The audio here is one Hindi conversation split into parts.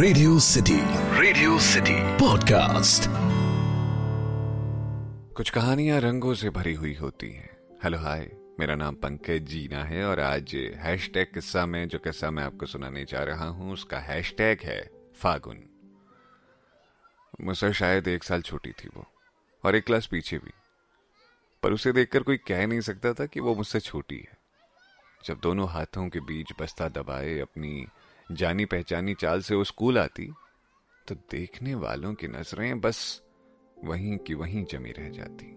Radio city radio city podcast कुछ कहानियाँ रंगों से भरी हुई होती हैं। हेलो हाय मेरा नाम पंकज जीना है और आज हैशटैग किस्सा में, जो किस्सा मैं आपको सुनाने जा रहा हूँ, उसका हैशटैग है फागुन। मुझसे शायद एक साल छोटी थी वो, और एक क्लास पीछे भी। पर उसे देखकर कोई कह नहीं सकता था कि वो मुझसे छोटी है। जब दोनों हाथों के बीच बस्ता दबाए, अपनी जानी पहचानी चाल से वो स्कूल आती तो देखने वालों की नज़रें बस वहीं की वहीं जमी रह जाती।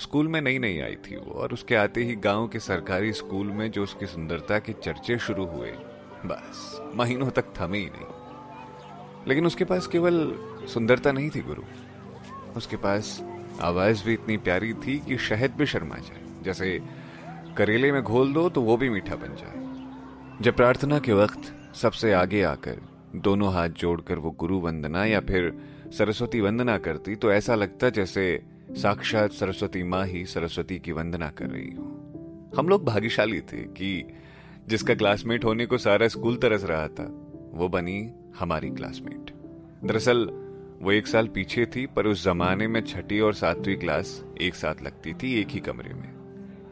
स्कूल में नई नई आई थी वो, और उसके आते ही गाँव के सरकारी स्कूल में जो उसकी सुंदरता के चर्चे शुरू हुए, बस, महीनों तक थमे ही नहीं। लेकिन उसके पास केवल सुंदरता नहीं थी, गुरु। उसके पास आवाज़ भी इतनी प्यारी थी कि शहद भी शर्मा जाए। जैसे करेले में घोल दो तो वो भी मीठा बन जाए। जब प्रार्थना के वक्त सबसे आगे आकर दोनों हाथ जोड़कर वो गुरु वंदना या फिर सरस्वती वंदना करती तो ऐसा लगता जैसे साक्षात सरस्वती माँ ही सरस्वती की वंदना कर रही हो। हम लोग भाग्यशाली थे कि जिसका क्लासमेट होने को सारा स्कूल तरस रहा था, वो बनी हमारी क्लासमेट। दरअसल, वो एक साल पीछे थी, पर उस जमाने में छठी और सातवीं क्लास एक साथ लगती थी एक ही कमरे में।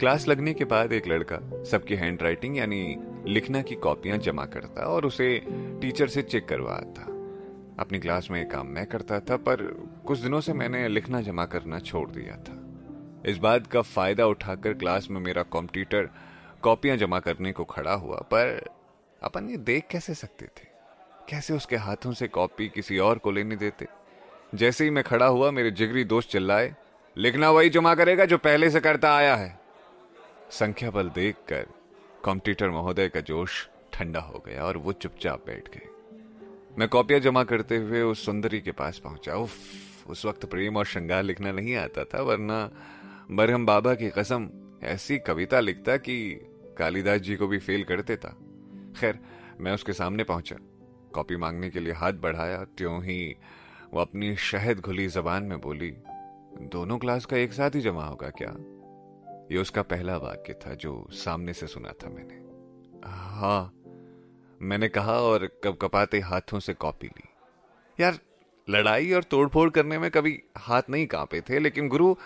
क्लास लगने के बाद एक लड़का, सबकी हैंड राइटिंग यानी लिखना की कॉपियाँ जमा करता और उसे टीचर से चेक करवाता। अपनी क्लास में काम मैं करता था, पर कुछ दिनों से मैंने लिखना जमा करना छोड़ दिया था। इस बात का फ़ायदा उठाकर क्लास में मेरा कॉम्पिटिटर कॉपियाँ जमा करने को खड़ा हुआ, पर अपन ये देख कैसे सकते थे? कैसे उसके हाथों से कॉपी किसी और को लेने देते? जैसे ही मैं खड़ा हुआ, मेरे जिगरी दोस्त चिल्लाए, लिखना वही जमा करेगा जो पहले से करता आया है। संख्या बल देखकर कॉम्पिटिटर महोदय का जोश ठंडा हो गया और वो चुपचाप बैठ गए। मैं कॉपियाँ जमा करते हुए उस सुंदरी के पास पहुँचा। उफ, उस वक्त प्रेम और श्रृंगार लिखना नहीं आता था, वरना बरहम बाबा की कसम, ऐसी कविता लिखता कि कालिदास जी को भी फेल कर देता। खैर, मैं उसके सामने पहुँचा। कॉपी मांगने के लिए हाथ बढ़ाया, त्यों ही वो अपनी शहद घुली जबान में बोली, दोनों क्लास का एक साथ ही जमा होगा क्या? ये उसका पहला वाक्य था जो सामने से सुना था मैंने। हाँ मैंने कहा और कब कपाते हाथों से कॉपी ली। यार, लड़ाई और तोड़फोड़ करने में कभी हाथ नहीं कांपे थे, लेकिन गुरु,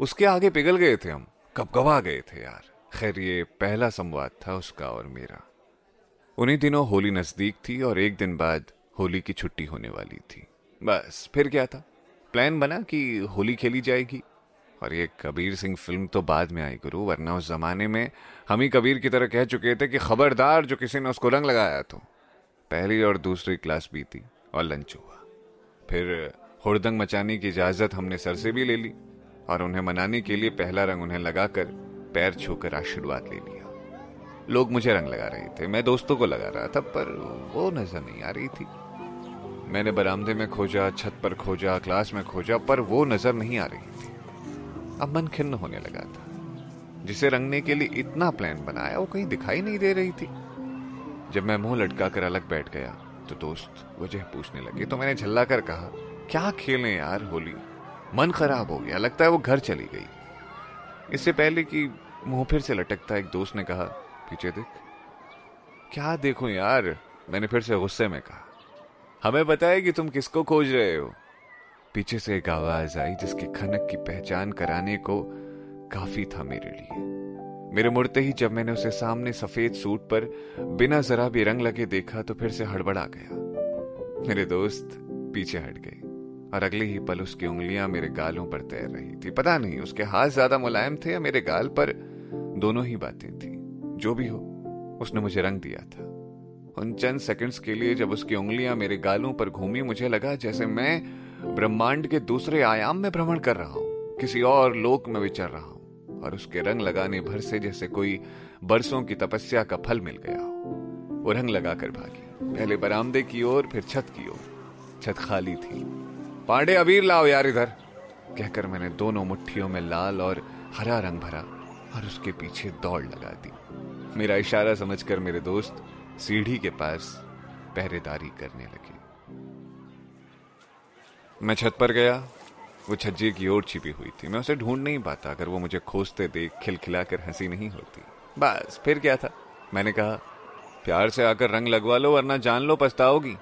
उसके आगे पिघल गए थे हम। कब गवा गए थे यार। खैर, ये पहला संवाद था उसका और मेरा। उन्हीं दिनों होली नज़दीक थी और एक दिन बाद होली की छुट्टी होने वाली थी। बस, फिर क्या था? प्लान बना कि होली खेली जाएगी? और ये कबीर सिंह फ़िल्म तो बाद में आई, गुरु, वरना उस जमाने में हम ही कबीर की तरह कह चुके थे कि खबरदार जो किसी ने उसको रंग लगाया तो। पहली और दूसरी क्लास बीती और लंच हुआ। फिर हुड़दंग मचाने की इजाज़त हमने सर से भी ले ली और उन्हें मनाने के लिए पहला रंग उन्हें लगाकर पैर छूकर आशीर्वाद ले लिया। लोग मुझे रंग लगा रहे थे, मैं दोस्तों को लगा रहा था, पर वो नज़र नहीं आ रही थी। मैंने बरामदे में खोजा, छत पर खोजा, क्लास में खोजा, पर वो नज़र नहीं आ रही थी। अब मन खिन्न होने लगा था। जिसे रंगने के लिए इतना प्लान बनाया, वो कहीं दिखाई नहीं दे रही थी। जब मैं मुँह लटका कर अलग बैठ गया तो दोस्त वजह पूछने लगे तो मैंने झल्ला कर कहा, क्या खेलें यार, होली? मन खराब हो गया, लगता है वो घर चली गई। इससे पहले कि मुँह फिर से लटकता, एक दोस्त ने कहा, पीछे देख। क्या देखो यार? मैंने फिर से गुस्से में कहा, हमें बताया कि तुम किसको खोज रहे हो। पीछे से एक आवाज़ आई जिसके खनक की पहचान कराने को काफ़ी था मेरे लिए। मेरे मुड़ते ही जब मैंने उसे सामने सफ़ेद सूट पर बिना जरा भी रंग लगे देखा तो फिर से हड़बड़ा गया। मेरे दोस्त पीछे हट गए और अगले ही पल उसकी उंगलियाँ मेरे गालों पर तैर रही थी। पता नहीं उसके हाथ ज़्यादा मुलायम थे या मेरे गाल पर दोनों ही बातें थी। जो भी हो, उसने मुझे रंग दिया था। उन चंद सेकंड्स के लिए जब उसकी उंगलियाँ मेरे गालों पर घूमी, मुझे लगा जैसे मैं ब्रह्मांड के दूसरे आयाम में भ्रमण कर रहा हूँ। किसी और लोक में विचर रहा हूँ और उसके रंग लगाने भर से जैसे कोई बरसों की तपस्या का फल मिल गया हो। वो रंग लगाकर भागी। पहले बरामदे की ओर, फिर छत की ओर। छत खाली थी। पांडे, अबीर लाओ यार इधर। कहकर मैंने दोनों मुट्ठियों में लाल और हरा रंग भरा और उसके पीछे दौड़ लगा दी। मेरा इशारा समझकर मेरे दोस्त सीढ़ी के पास पहरेदारी करने लगे। मैं छत पर गया, वो छज्जे की ओर छिपी हुई थी। मैं उसे ढूंढ नहीं पाता, अगर वो मुझे खोजते देख, खिलखिलाकर हँसी नहीं होती। बस, फिर क्या था? मैंने कहा, प्यार से आकर रंग लगवा लो, वरना जान लो, पछताओगी।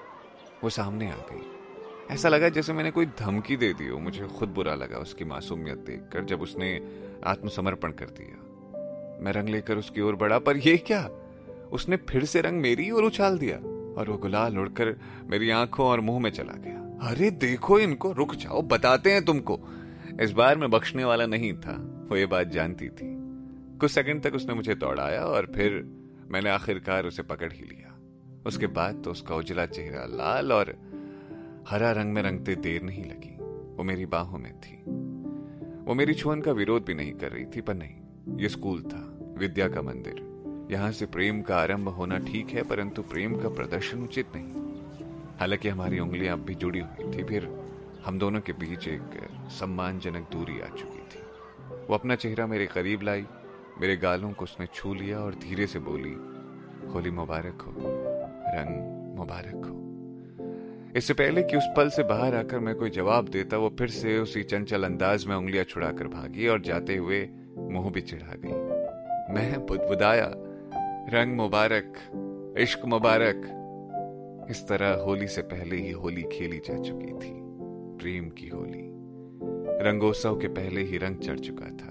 वो सामने आ गई। ऐसा लगा जैसे मैंने कोई धमकी दे दी हो। मुझे खुद बुरा लगा उसकी मासूमियत देखकर, जब उसने आत्मसमर्पण कर दिया। मैं रंग लेकर उसकी ओर बढ़ा, पर यह क्या? उसने फिर से रंग मेरी ओर उछाल दिया और वो गुलाल उड़कर मेरी आँखों और मुँह में चला गया। अरे देखो इनको, रुक जाओ, बताते हैं तुमको। इस बार मैं बख्शने वाला नहीं था, वो ये बात जानती थी। कुछ सेकंड तक उसने मुझे दौड़ाया और फिर मैंने आखिरकार उसे पकड़ ही लिया। उसके बाद तो उसका उजला चेहरा लाल और हरा रंग में रंगते देर नहीं लगी। वो मेरी बाहों में थी। वो मेरी छुअन का विरोध भी नहीं कर रही थी, पर नहीं, ये स्कूल था, विद्या का मंदिर। यहाँ से प्रेम का आरंभ होना ठीक है, परंतु प्रेम का प्रदर्शन उचित नहीं। हालाँकि हमारी उंगलियाँ अब भी जुड़ी हुई थी, फिर हम दोनों के बीच एक सम्मानजनक दूरी आ चुकी थी। वो अपना चेहरा मेरे करीब लाई, मेरे गालों को उसने छू लिया और धीरे से बोली, होली मुबारक हो, रंग मुबारक हो। इससे पहले कि उस पल से बाहर आकर मैं कोई जवाब देता, वो फिर से उसी चंचल अंदाज में उंगलियाँ छुड़ाकर भागी और जाते हुए मुँह भी चिढ़ा गई। मैं बुदबुदाया, रंग मुबारक, इश्क मुबारक इस तरह होली से पहले ही होली खेली जा चुकी थी, प्रेम की होली। रंगोत्सव के पहले ही रंग चढ़ चुका था,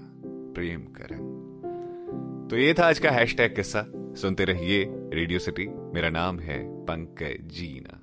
प्रेम का रंग। तो ये था आज का हैशटैग किस्सा। सुनते रहिए रेडियो सिटी, मेरा नाम है पंकज जीना।